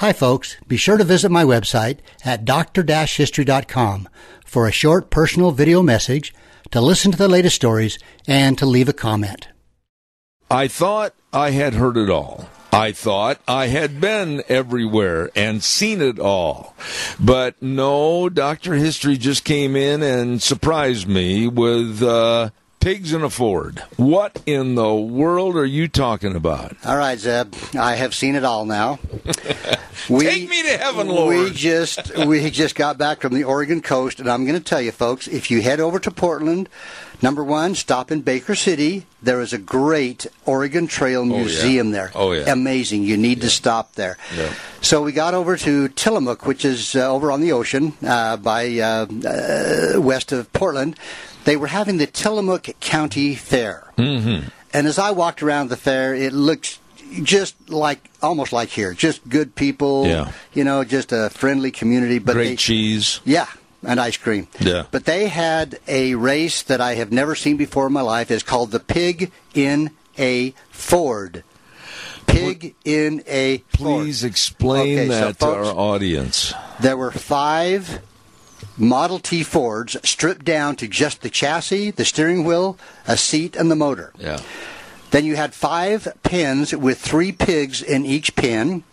Hi, folks. Be sure to visit my website at dr-history.com for a short personal video message, to listen to the latest stories, and to leave a comment. I thought I had heard it all. I thought I had been everywhere and seen it all. But no, Dr. History just came in and surprised me with uh, pigs in a Ford. What in the world are you talking about? All right, Zeb. I have seen it all now. We, Take me to heaven, Lord. We just we just got back from the Oregon coast, and I'm going to tell you, folks, if you head over to Portland, number one, stop in Baker City. There is a great Oregon Trail Museum oh, yeah. there. Oh yeah, amazing. You need yeah. to stop there. Yeah. So we got over to Tillamook, which is uh, over on the ocean uh, by uh, uh west of Portland they were having the Tillamook County Fair. Mm-hmm. And as I walked around the fair, it looked just like almost like here, just good people. Yeah. You know, just a friendly community. But great they, cheese. Yeah, and ice cream. Yeah. But they had a race that I have never seen before in my life. It's called the Pig in a Ford. Pig in a Please Ford. explain okay, that so folks, to our audience. There were five Model T Fords stripped down to just the chassis, the steering wheel, a seat, and the motor. Yeah. Then you had five pins with three pigs in each pin.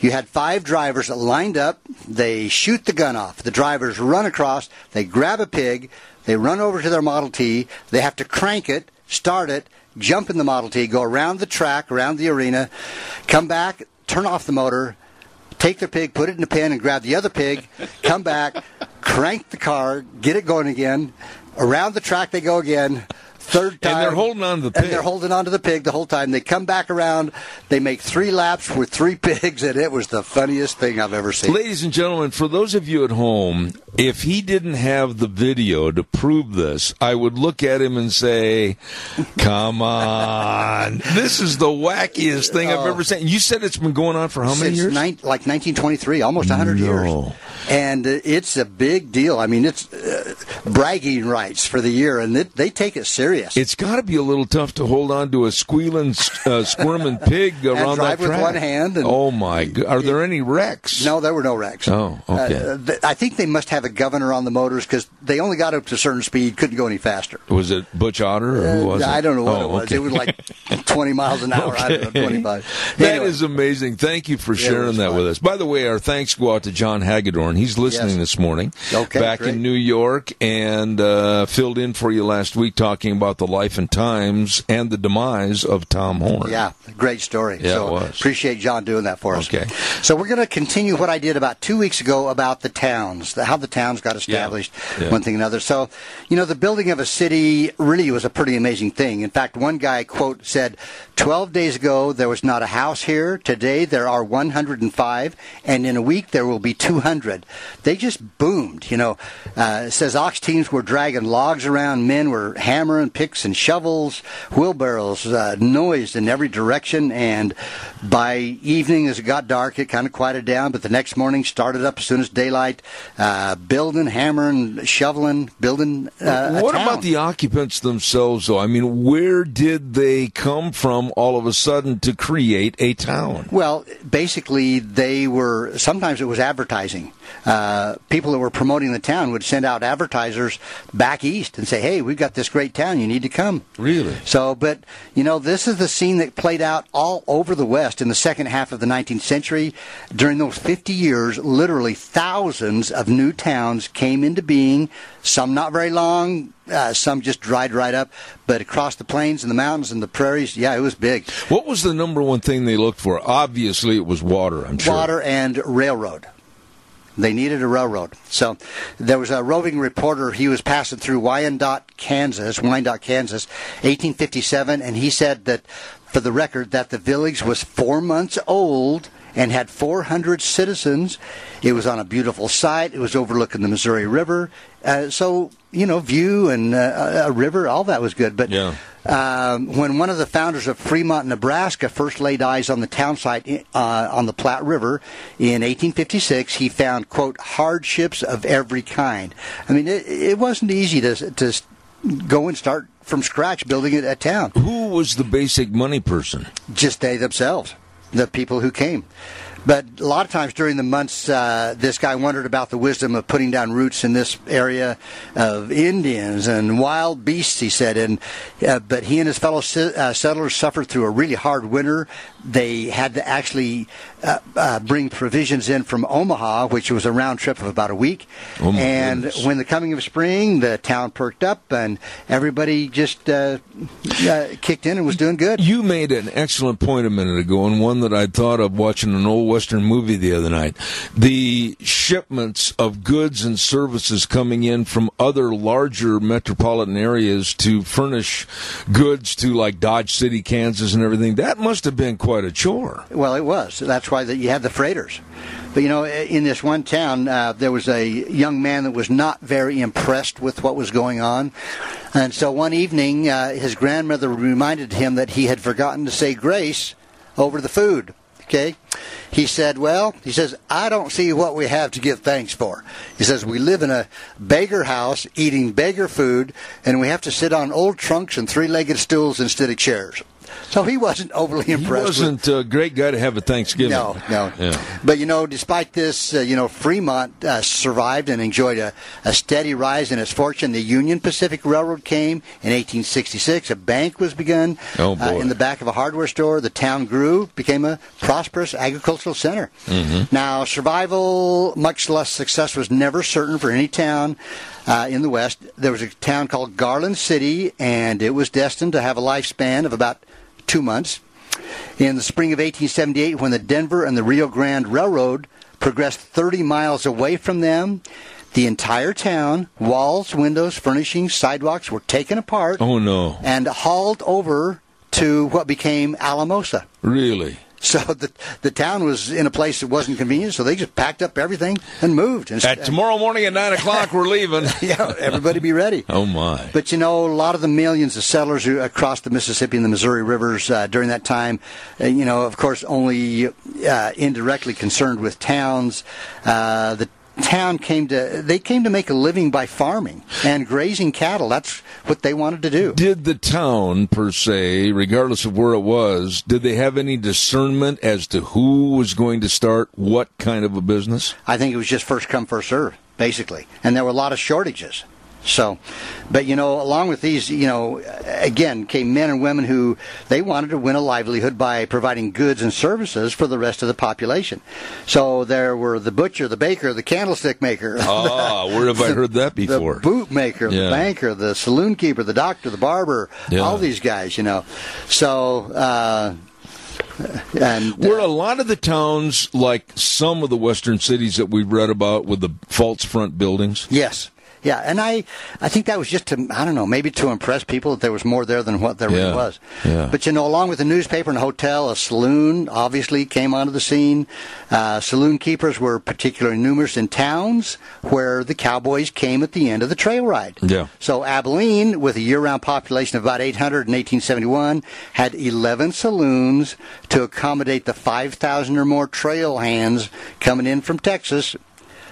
You had five drivers lined up. They shoot the gun off. The drivers run across. They grab a pig. They run over to their Model T. They have to crank it, start it, jump in the Model T, go around the track, around the arena, come back, turn off the motor, take their pig, put it in the pen, and grab the other pig, come back, crank the car, get it going again. Around the track they go again. Third time. And they're holding on to the pig. And they're holding on to the pig the whole time. They come back around. They make three laps with three pigs, and it was the funniest thing I've ever seen. Ladies and gentlemen, for those of you at home, if he didn't have the video to prove this, I would look at him and say, "Come on, this is the wackiest thing I've Oh. ever seen." You said it's been going on for how many years? nine- like 1923, almost 100 No. years. And uh, it's a big deal. I mean, it's uh, bragging rights for the year, and it, they take it serious. It's got to be a little tough to hold on to a squealing, uh, squirming pig around drive that with one hand and- oh my! God. Are there any wrecks? No, there were no wrecks. Oh, okay. Uh, I think they must have a governor on the motors because they only got up to a certain speed, couldn't go any faster. Was it Butch Otter or who was it? Uh, I don't know what Oh, it was. okay. It was like 20 miles an hour. I don't know, Okay. 25. That is Anyway. amazing. Thank you for Yeah, sharing was that fun. with us. By the way, our thanks go out to John Hagedorn. He's listening Yes. this morning. Okay, Back great. in New York and uh, filled in for you last week talking about the life and times and the demise of Tom Horn. Yeah, great story. Yeah, so appreciate John doing that for us. Okay. So we're going to continue what I did about two weeks ago about the towns, how the towns got established, Yeah. one thing and another. So, you know, the building of a city really was a pretty amazing thing. In fact, one guy quote said, "12 days ago there was not a house here. Today there are 105, and in a week there will be 200." They just boomed. You know, uh, it says ox teams were dragging logs around, men were hammering picks and shovels, wheelbarrows uh, noised in every direction, and by evening as it got dark, it kind of quieted down. But the next morning started up as soon as daylight, uh, building, hammering, shoveling, building. Uh, what about the occupants themselves, though? I mean, where did they come from all of a sudden to create a town? Well, basically, they were. Sometimes it was advertising. Uh, people that were promoting the town would send out advertisers back east and say, "Hey, we've got this great town. You need to come." Really? So, but you know, this is the scene that played out all over the West in the second half of the 19th century. During those 50 years, literally thousands of new towns came into being. Some not very long, uh, some just dried right up. But across the plains and the mountains and the prairies, yeah, it was big. What was the number one thing they looked for? Obviously, it was water. I'm sure. water and railroad. They needed a railroad. So there was a roving reporter. He was passing through Wyandotte, Kansas, Wyandotte, Kansas, 1857, and he said that, for the record, that the village was four months old and had 400 citizens. It was on a beautiful site. It was overlooking the Missouri River. Uh, so, you know, view and uh, a river, all that was good. But Yeah. Um, when one of the founders of Fremont, Nebraska, first laid eyes on the town site uh, on the Platte River in 1856, he found quote hardships of every kind. I mean, it, it wasn't easy to to go and start from scratch building a, a town. Who was the basic money person? Just they themselves, the people who came. But a lot of times during the months, uh, this guy wondered about the wisdom of putting down roots in this area of Indians and wild beasts. He said, and uh, but he and his fellow uh, settlers suffered through a really hard winter. They had to actually uh, uh, bring provisions in from Omaha, which was a round trip of about a week. Oh, and goodness. when the coming of spring, the town perked up, and everybody just uh, uh, kicked in and was doing good. You made an excellent point a minute ago, and one that I thought of watching an old Western movie the other night. The shipments of goods and services coming in from other larger metropolitan areas to furnish goods to like Dodge City, Kansas, and everything, that must have been quite a chore. Well, it was. That's why that you had the freighters. But you know, in this one town, uh, there was a young man that was not very impressed with what was going on, and so one evening, uh, his grandmother reminded him that he had forgotten to say grace over the food. Okay, he said, "Well, he says I don't see what we have to give thanks for." He says we live in a beggar house, eating beggar food, and we have to sit on old trunks and three-legged stools instead of chairs. So he wasn't overly impressed. He wasn't a great guy to have a Thanksgiving. no, no. Yeah. But you know, despite this, uh, you know, Fremont uh, survived and enjoyed a, a steady rise in its fortune. The Union Pacific Railroad came in 1866. A bank was begun Oh, uh, in the back of a hardware store. The town grew, became a prosperous agricultural center. Mm-hmm. Now, survival, much less success, was never certain for any town. Uh, in the West, there was a town called Garland City, and it was destined to have a lifespan of about two months. In the spring of 1878, when the Denver and the Rio Grande Railroad progressed 30 miles away from them, the entire town, walls, windows, furnishings, sidewalks were taken apart Oh no, and hauled over to what became Alamosa. really? So the the town was in a place that wasn't convenient, so they just packed up everything and moved. And At tomorrow morning at nine o'clock, we're leaving. yeah, everybody be ready. Oh my! But you know, a lot of the millions of settlers who across the Mississippi and the Missouri rivers uh, during that time, uh, you know, of course, only uh, indirectly concerned with towns. Uh, the town came to they came to make a living by farming and grazing cattle. That's what they wanted to do. Did the town per se, regardless of where it was, did they have any discernment as to who was going to start what kind of a business? I think it was just first come first serve, basically, and there were a lot of shortages. So, but you know, along with these, you know, again, came men and women who they wanted to win a livelihood by providing goods and services for the rest of the population. So there were the butcher, the baker, the candlestick maker, Ah, where have I heard that the before? boot maker, Yeah. the banker, the saloon keeper, the doctor, the barber, Yeah. all these guys, you know. So, uh, and uh, Were a lot of the towns like some of the western cities that we've read about with the false front buildings? Yes. Yeah, and I, I think that was just to, I don't know, maybe to impress people that there was more there than what there Yeah, really was. yeah. But you know, along with the newspaper and hotel, a saloon obviously came onto the scene. Uh, saloon keepers were particularly numerous in towns where the cowboys came at the end of the trail ride. Yeah. So Abilene, with a year-round population of about 800 in 1871, had 11 saloons to accommodate the 5,000 or more trail hands coming in from Texas.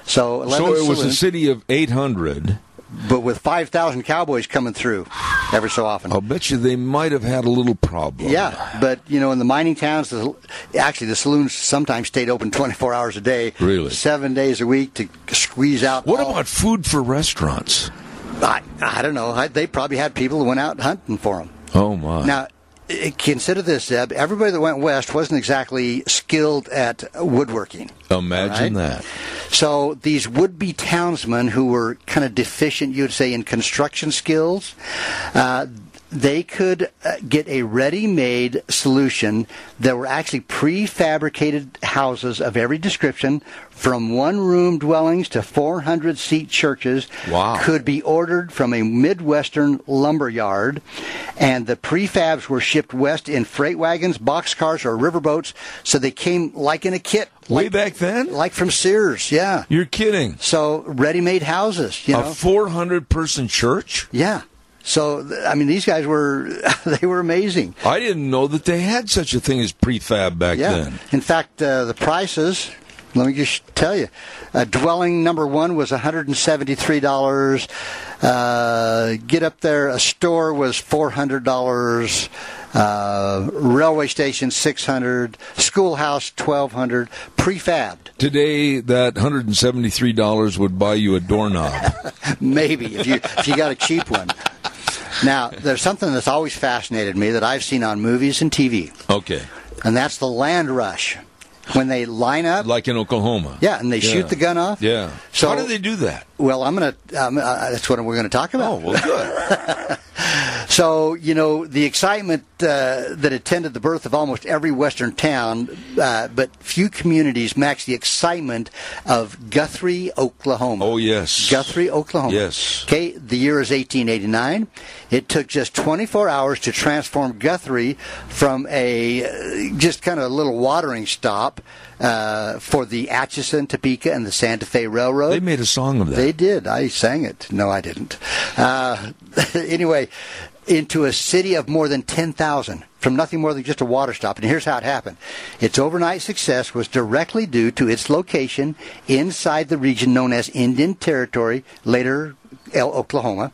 So So it was a city of 800. but with 5,000 cowboys coming through every so often. I'll bet you they might have had a little problem. Yeah, but you know, in the mining towns, the, actually the saloons sometimes stayed open 24 hours a day, Really? seven days a week to squeeze out. What all- about food for restaurants? I, I don't know. I, they probably had people who went out hunting for them. Oh my! Now, eh, consider this, Zeb. Everybody that went west wasn't exactly skilled at woodworking. Imagine Right. that. So these would-be townsmen who were kind of deficient, you'd say, in construction skills, uh, they could uh, get a ready-made solution. There were actually prefabricated houses of every description, from one-room dwellings to 400-seat churches. Wow. Could be ordered from a Midwestern lumber yard, and the prefabs were shipped west in freight wagons, boxcars, or riverboats. So they came like in a kit, Way like, back then? like from Sears. Yeah. You're kidding. So ready-made houses, you know. A 400 person church? yeah. So I mean, these guys were they were amazing. I didn't know that they had such a thing as prefab back Yeah. then. In fact, uh, the prices, let me just tell you. Uh, dwelling number one was $173. Uh, get up there, a store was $400. Uh, railway station 600 schoolhouse 1200 prefabbed Today, that $173 would buy you a doorknob. maybe if you if you got a cheap one now there's something that's always fascinated me that i've seen on movies and tv Okay. and that's the land rush when they line up Like in Oklahoma. yeah and they Yeah. shoot the gun off Yeah. So- How do they do that? well i'm gonna um, uh, that's what we're gonna talk about Oh, well, good. So, you know, the excitement uh, that attended the birth of almost every Western town, uh, but few communities match the excitement of Guthrie, Oklahoma. Oh, yes. Guthrie, Oklahoma. Yes. Okay, the year is 1889. It took just 24 hours to transform Guthrie from a uh, just kind of a little watering stop uh, for the Atchison, Topeka, and the Santa Fe Railroad. They made a song of that. They did. I sang it. No, I didn't. Uh, anyway, into a city of more than 10,000 from nothing more than just a water stop. And here's how it happened. Its overnight success was directly due to its location inside the region known as Indian Territory, later Oklahoma,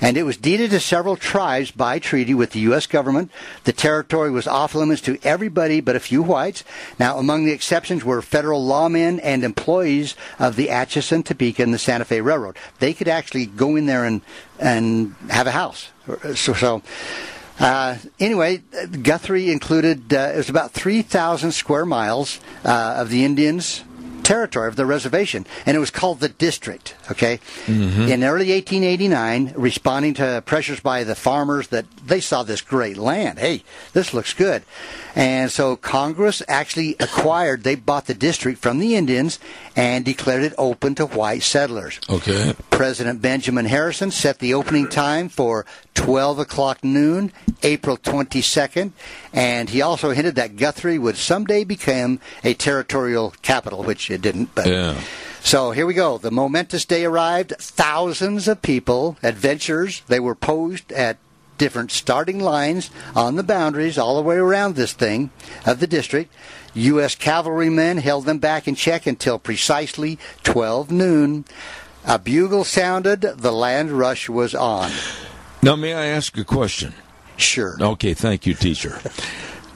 and it was deeded to several tribes by treaty with the U.S. government. The territory was off limits to everybody but a few whites. Now, among the exceptions were federal lawmen and employees of the Atchison, Topeka, and the Santa Fe Railroad. They could actually go in there and and have a house. So. so uh, anyway, Guthrie included uh, it was about three thousand square miles uh, of the Indians' territory of the reservation, and it was called the district. Okay, mm-hmm. in early 1889, responding to pressures by the farmers that they saw this great land. Hey, this looks good, and so Congress actually acquired. They bought the district from the Indians and declared it open to white settlers. Okay. President Benjamin Harrison set the opening time for 12 o'clock noon, April 22nd, and he also hinted that Guthrie would someday become a territorial capital, which it didn't. But Yeah. so here we go. The momentous day arrived. Thousands of people, adventurers, they were posed at different starting lines on the boundaries all the way around this thing of the district. U.S. cavalrymen held them back in check until precisely 12 noon. A bugle sounded. The land rush was on. Now, may I ask a question? Sure. Okay, thank you, teacher.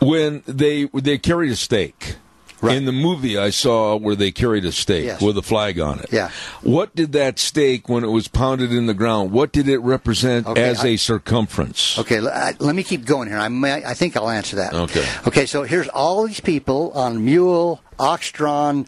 When they they carried a stake. Right. In the movie I saw where they carried a stake Yes. with a flag on it. Yeah. What did that stake, when it was pounded in the ground, what did it represent Okay, as I- a circumference? Okay, I- let me keep going here. I, may, I think I'll answer that. Okay. Okay, so here's all these people on mule, ox-drawn,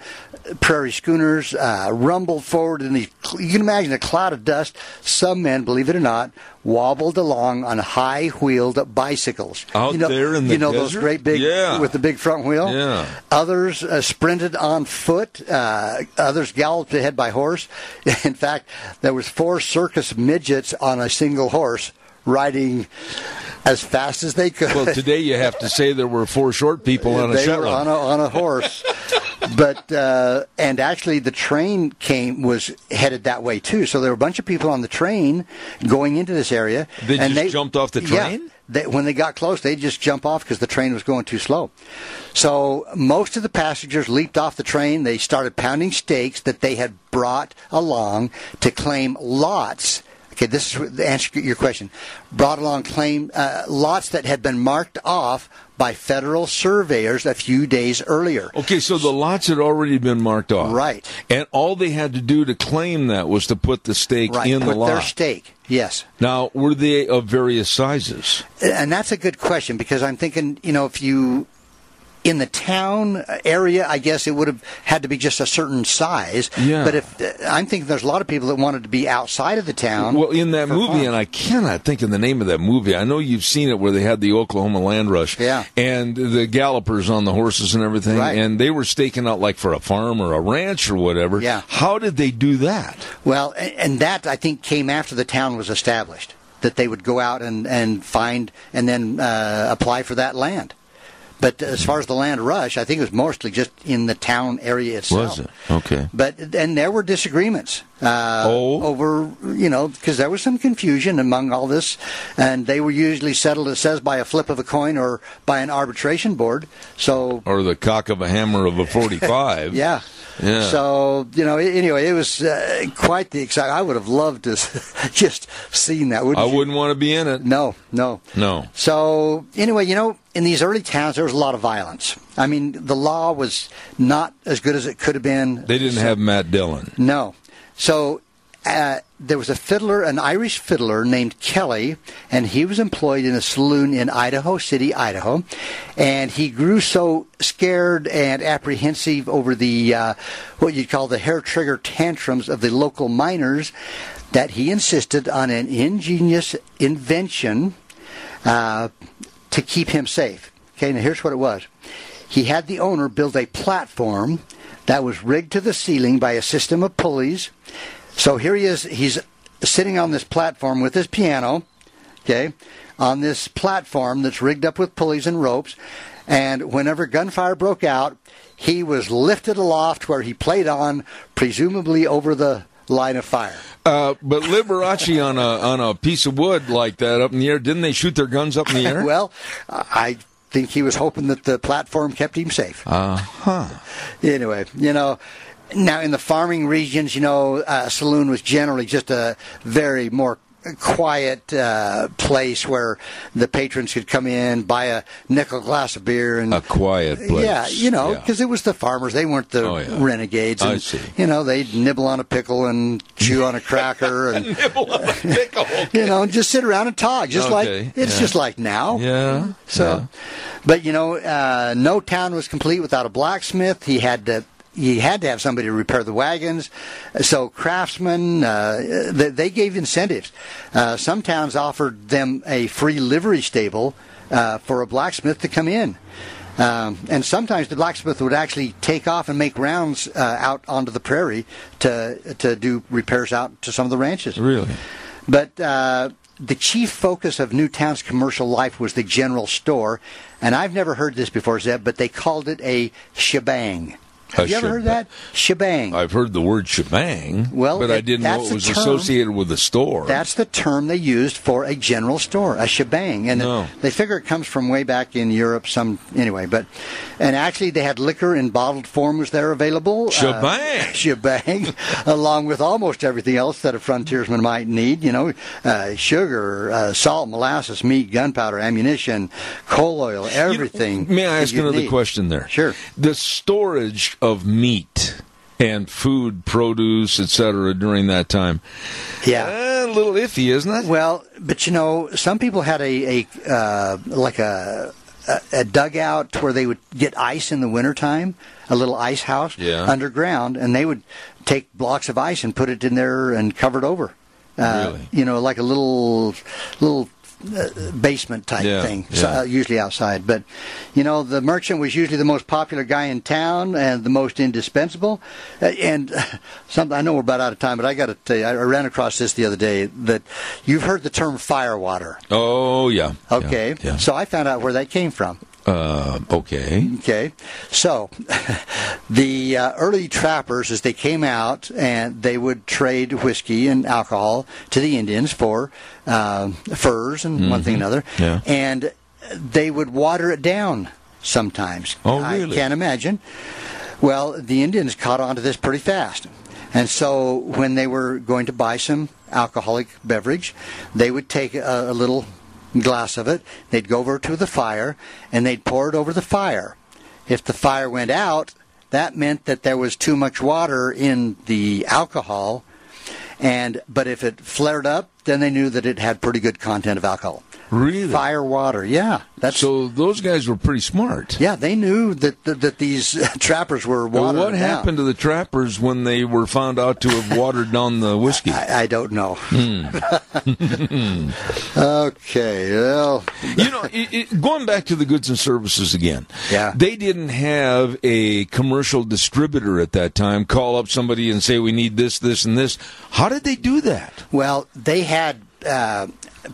prairie schooners, uh, rumbled forward in these. You can imagine a cloud of dust. Some men, believe it or not, wobbled along on high-wheeled bicycles. Out you know, there in the you know those great big Yeah. with the big front wheel. Yeah. Others uh, sprinted on foot. Uh, others galloped ahead by horse. In fact, there was four circus midgets on a single horse riding as fast as they could. Well, today you have to say there were four short people on a they were on a, on a horse. but uh, and actually the train came was headed that way too. So there were a bunch of people on the train going into this area. They and just jumped off the Yeah, train? they, when they got close, they'd just jump off because the train was going too slow. So most of the passengers leaped off the train. They started pounding stakes that they had brought along to claim lots. Okay, this is the answer to your question. Brought along claim uh, lots that had been marked off by federal surveyors a few days earlier. Okay, so the lots had already been marked off. Right. And all they had to do to claim that was to put the stake Right, in the lot. their stake. Yes. now, were they of various sizes? And that's a good question because I'm thinking, you know, if you in the town area, I guess it would have had to be just a certain size. Yeah. But if I'm thinking, there's a lot of people that wanted to be outside of the town. Well, in that movie, fun. and I cannot think of the name of that movie. I know you've seen it where they had the Oklahoma land rush. Yeah. And the gallopers on the horses and everything. Right. And they were staking out like for a farm or a ranch or whatever. Yeah. How did they do that? Well, and that I think came after the town was established. That they would go out and and find and then uh, apply for that land. But as far as the land rush, I think it was mostly just in the town area itself. Was it? Okay. But and there were disagreements uh, Oh. over you know because there was some confusion among all this, and they were usually settled. It says by a flip of a coin or by an arbitration board. So Or the cock of a hammer of a 45. yeah, Yeah. So you know, anyway, it was uh, quite the excitement. I would have loved to just seen that. I wouldn't want to be in it. No, no, no. So anyway, you know, in these early towns, there was a lot of violence. I mean, the law was not as good as it could have been. They didn't so, have Matt Dillon. No. So uh, there was a fiddler, an Irish fiddler named Kelly, and he was employed in a saloon in Idaho City, Idaho. And he grew so scared and apprehensive over the uh, what you'd call the hair trigger tantrums of the local miners that he insisted on an ingenious invention uh, to keep him safe. Okay, now here's what it was. He had the owner build a platform that was rigged to the ceiling by a system of pulleys so here he is. He's sitting on this platform with his piano, okay, on this platform that's rigged up with pulleys and ropes. And whenever gunfire broke out, he was lifted aloft where he played on, presumably over the line of fire. Uh, but Liberace on a on a piece of wood like that up in the air, didn't they shoot their guns up in the air? well, I think he was hoping that the platform kept him safe. Uh huh. Anyway, you know, now, in the farming regions, you know, a saloon was generally just a very more quiet uh, place where the patrons could come in, buy a nickel glass of beer, and a quiet place. Yeah, you know, because yeah. it was the farmers; they weren't the oh, yeah. renegades. And, I see. You know, they'd nibble on a pickle and chew on a cracker and nibble on a pickle. Okay. you know, and just sit around and talk, just okay. like it's yeah. just like now. Yeah. So, but you know, uh, no town was complete without a blacksmith. He had to you had to have somebody to repair the wagons. So craftsmen, uh, they, they, gave incentives. Uh, some towns offered them a free livery stable uh, for a blacksmith to come in. Um, and sometimes the blacksmith would actually take off and make rounds uh, out onto the prairie to to do repairs out to some of the ranches. Really, but uh, the chief focus of Newtown's commercial life was the general store, and I've never heard this before, Zeb, but they called it a shebang. Have you ever heard that? Shebang. I've heard the word shebang, well, but it, I didn't know it was term, associated with a store. That's the term they used for a general store, a shebang. And no. they figure it comes from way back in Europe, some anyway. But and actually, they had liquor in bottled form was there available. Shebang. Uh, shebang, along with almost everything else that a frontiersman might need. You know, uh, sugar, uh, salt, molasses, meat, gunpowder, ammunition, coal oil, everything. You know, may I ask another need. question there? Sure. The storage of meat and food, produce, etc. during that time. Yeah, eh, a little iffy, isn't it? Well, but you know, some people had a, a uh, like a, a, a dugout where they would get ice in the wintertime, a little ice house yeah. underground, and they would take blocks of ice and put it in there and cover it over. Uh, really? You know, like a little little basement type yeah, thing, yeah. So, uh, usually outside. But you know, the merchant was usually the most popular guy in town and the most indispensable. Uh, and something I know we're about out of time, but I got to tell you, I ran across this the other day that you've heard the term firewater. Oh yeah. Okay. Yeah, so I found out where that came from. Uh, okay. Okay. So, the uh, early trappers, as they came out, and they would trade whiskey and alcohol to the Indians for uh, furs and mm-hmm. one thing and another. Yeah. And they would water it down sometimes. Oh, really? I can't imagine. Well, the Indians caught on to this pretty fast. And so when they were going to buy some alcoholic beverage, they would take a, a little glass of it. They'd go over to the fire and they'd pour it over the fire. If the fire went out, that meant that there was too much water in the alcohol. And but if it flared up, then they knew that it had pretty good content of alcohol. Really? Fire water, yeah. That's so. Those guys were pretty smart. Yeah, they knew that that, that these trappers were watering. What happened down. to the trappers when they were found out to have watered down the whiskey? I, I don't know. Hmm. okay, well, you know, it, it, going back to the goods and services again. Yeah, they didn't have a commercial distributor at that time. Call up somebody and say we need this, this, and this. How did they do that? Well, they had uh,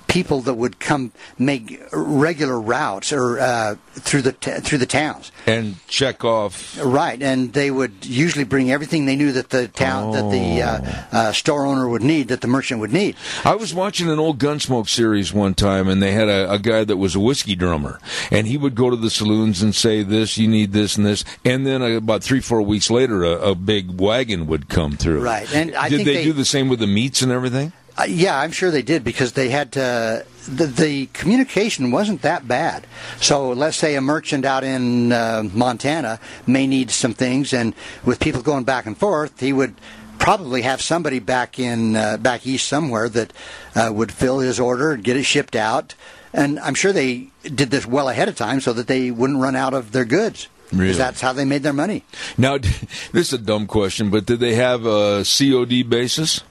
people that would come make regular routes or uh, through the t- through the towns. And check off. Right, and they would usually bring everything they knew that the town that the uh, uh, store owner would need, that the merchant would need. I was watching an old Gunsmoke series one time, and they had a, a guy that was a whiskey drummer, and he would go to the saloons and say, "This, you need this and this," and then uh, about three, four weeks later, a, a big wagon would come through. Right, and I did think they, they- do the same with the meats and everything? Uh, yeah, I'm sure they did because they had to. The, the communication wasn't that bad. So let's say a merchant out in uh, Montana may need some things, and with people going back and forth, he would probably have somebody back in uh, back east somewhere that uh, would fill his order and get it shipped out. And I'm sure they did this well ahead of time so that they wouldn't run out of their goods. Really? that's how they made their money. Now, this is a dumb question, but did they have a COD basis?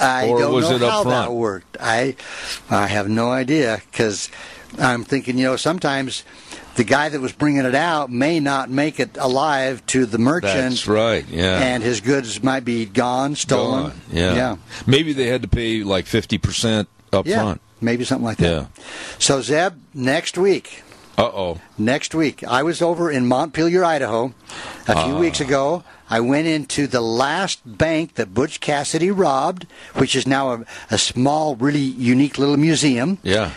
I Or don't was know it up how that worked. I I have no idea because I'm thinking, you know, sometimes the guy that was bringing it out may not make it alive to the merchant. That's right. Yeah. And his goods might be gone, stolen. Gone. Yeah. Yeah. Maybe they had to pay like fifty percent up Yeah. front. Maybe something like that. Yeah. So Zeb, next week, Uh oh. next week. I was over in Montpelier, Idaho, a few Ah. weeks ago. I went into the last bank that Butch Cassidy robbed, which is now a, a small, really unique little museum. Yeah.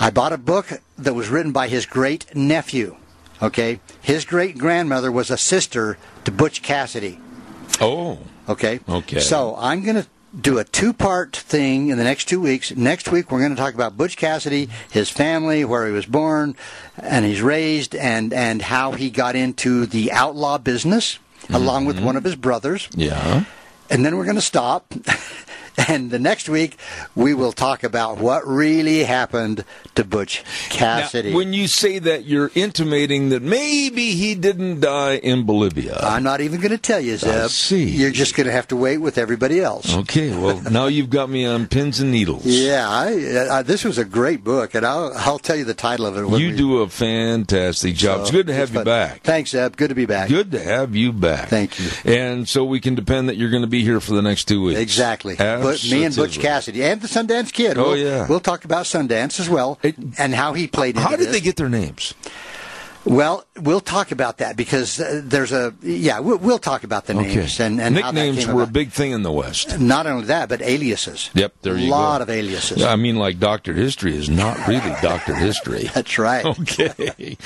I bought a book that was written by his great nephew. Okay, his great grandmother was a sister to Butch Cassidy. Oh. Okay. Okay. So I'm going to do a two-part thing in the next two weeks. Next week we're going to talk about Butch Cassidy, his family, where he was born, and he's raised, and and how he got into the outlaw business along with mm-hmm. one of his brothers. Yeah. And then we're going to stop. And the next week, we will talk about what really happened to Butch Cassidy. Now, when you say that, you're intimating that maybe he didn't die in Bolivia. I'm not even going to tell you, Zeb. see. You're just going to have to wait with everybody else. okay. Well, now you've got me on pins and needles. Yeah, I, I, this was a great book, and I'll, I'll tell you the title of it. You we- do a fantastic job. so it's good to have you fun. back. Thanks, Zeb. Good to be back. Good to have you back. Thank you. And so we can depend that you're going to be here for the next two weeks. Exactly. But me and Butch Cassidy and the Sundance Kid. Oh, we'll, yeah. We'll talk about Sundance as well It- and how he played How did this. they get their names? Well, we'll talk about that because uh, there's a yeah. We'll, we'll talk about the names and, and how that nicknames were a big thing in the West. Not only that, but aliases. Yep, there you a go. lot of aliases. I mean, like Doctor History is not really Doctor History. That's right. Okay.